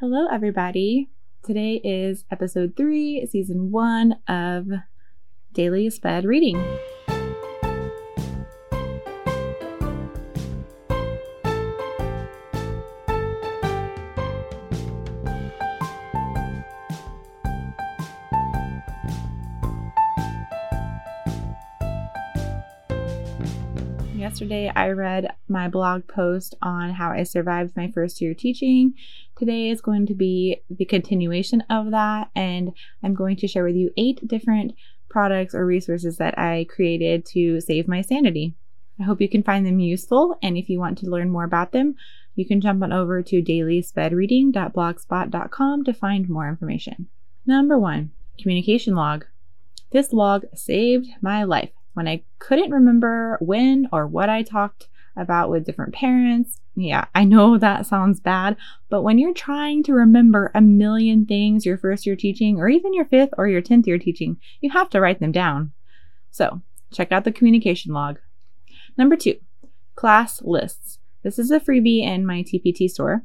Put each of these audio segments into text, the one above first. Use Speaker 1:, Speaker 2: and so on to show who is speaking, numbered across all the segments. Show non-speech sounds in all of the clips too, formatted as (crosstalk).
Speaker 1: Hello, everybody. Today is episode three, season one of Daily Sped Reading. Yesterday, I read my blog post on how I survived my first year teaching. Today is going to be the continuation of that, and I'm going to share with you eight different products or resources that I created to save my sanity. I hope you can find them useful, and if you want to learn more about them, you can jump on over to dailyspedreading.blogspot.com to find more information. Number one, communication log. This log saved my life when I couldn't remember when or what I talked about with different parents. Yeah, I know (laughs) that sounds bad, but when you're trying to remember a million things your first year teaching, or even your fifth or your 10th year teaching, you have to write them down. So, check out the communication log. Number two, class lists. This is a freebie in my TPT store.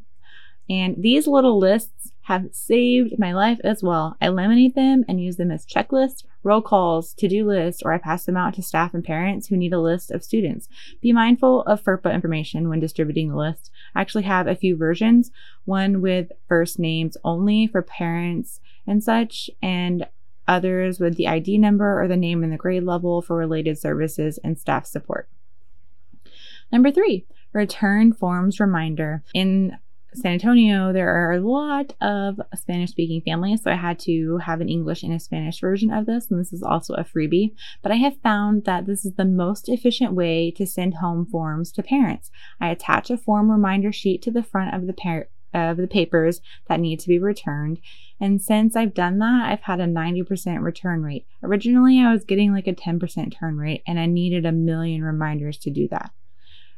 Speaker 1: And these little lists have saved my life as well. I laminate them and use them as checklists, roll calls, to do lists, or I pass them out to staff and parents who need a list of students. Be mindful of FERPA information when distributing the list. I actually have a few versions, one with first names only for parents and such, and others with the ID number or the name and the grade level for related services and staff support. Number three, return forms reminder. In San Antonio, there are a lot of Spanish speaking families, so I had to have an English and a Spanish version of this, and this is also a freebie. But I have found that this is the most efficient way to send home forms to parents. I attach a form reminder sheet to the front of the par- of the papers that need to be returned. And since I've done that, I've had a 90% return rate. Originally, I was getting like a 10% turn rate, and I needed a million reminders to do that.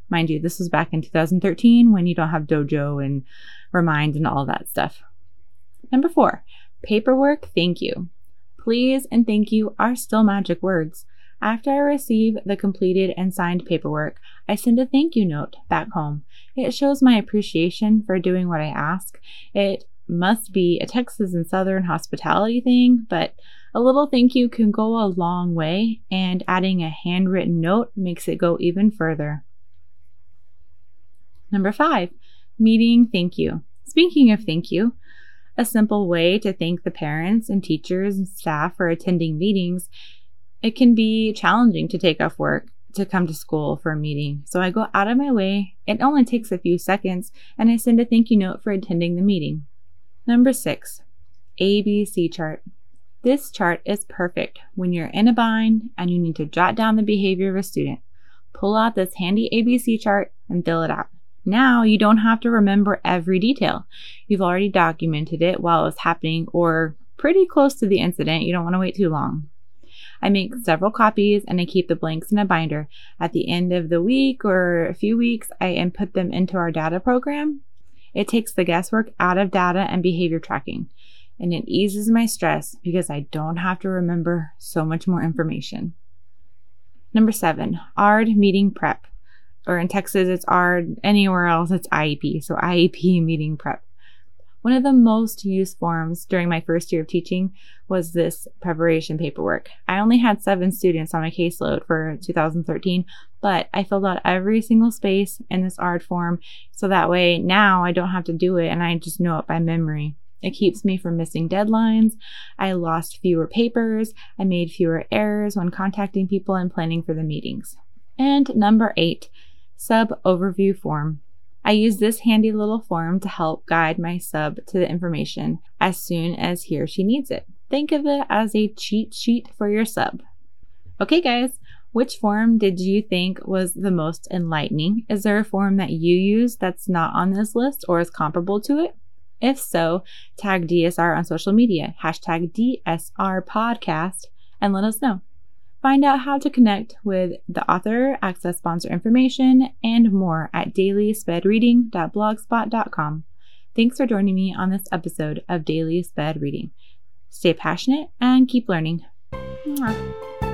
Speaker 1: Mind you, this was back in 2013 when you don't have Dojo and Remind and all that stuff. Number four, paperwork thank you. Please and thank you are still magic words. After I receive the completed and signed paperwork, I send a thank you note back home. It shows my appreciation for doing what I ask. It must be a Texas and Southern hospitality thing, but a little thank you can go a long way, and adding a handwritten note makes it go even further. Number five, meeting thank you. Speaking of thank you, a simple way to thank the parents and teachers and staff for attending meetings. It can be challenging to take off work to come to school for a meeting, so I go out of my way. It only takes a few seconds, and I send a thank you note for attending the meeting. Number six, ABC chart. This chart is perfect when you're in a bind and you need to jot down the behavior of a student. Pull out this handy ABC chart and fill it out. Now you don't have to remember every detail. You've already documented it while it was happening or pretty close to the incident. You don't want to wait too long. I make several copies and I keep the blanks in a binder. At the end of the week or a few weeks, I input them into our data program. It takes the guesswork out of data and behavior tracking, and it eases my stress because I don't have to remember so much more information. Number seven, ARD meeting prep or in Texas, it's ARD. Anywhere else, it's IEP. So IEP (laughs) meeting prep. One of the most used forms during my first year of teaching was this preparation paperwork. I only had seven students on my caseload for 2013, but I filled out every single space in this ARD form so that way now I don't have to do it and I just know it by memory. It keeps me from missing deadlines. I lost fewer papers. I made fewer errors when contacting people and planning for the meetings. And number eight, Sub Overview Form. I use this handy little form to help guide my sub to the information as soon as he or she needs it. Think of it as a cheat sheet for your sub. Okay, guys, which form did you think was the most enlightening? Is there a form that you use that's not on this list or is comparable to it? If so, tag DSR on social media, hashtag DSR podcast, and let us know. Find out how to connect with the author, access sponsor information, and more at dailyspedreading.blogspot.com. Thanks for joining me on this episode of Daily Sped Reading. Stay passionate and keep learning. Mwah.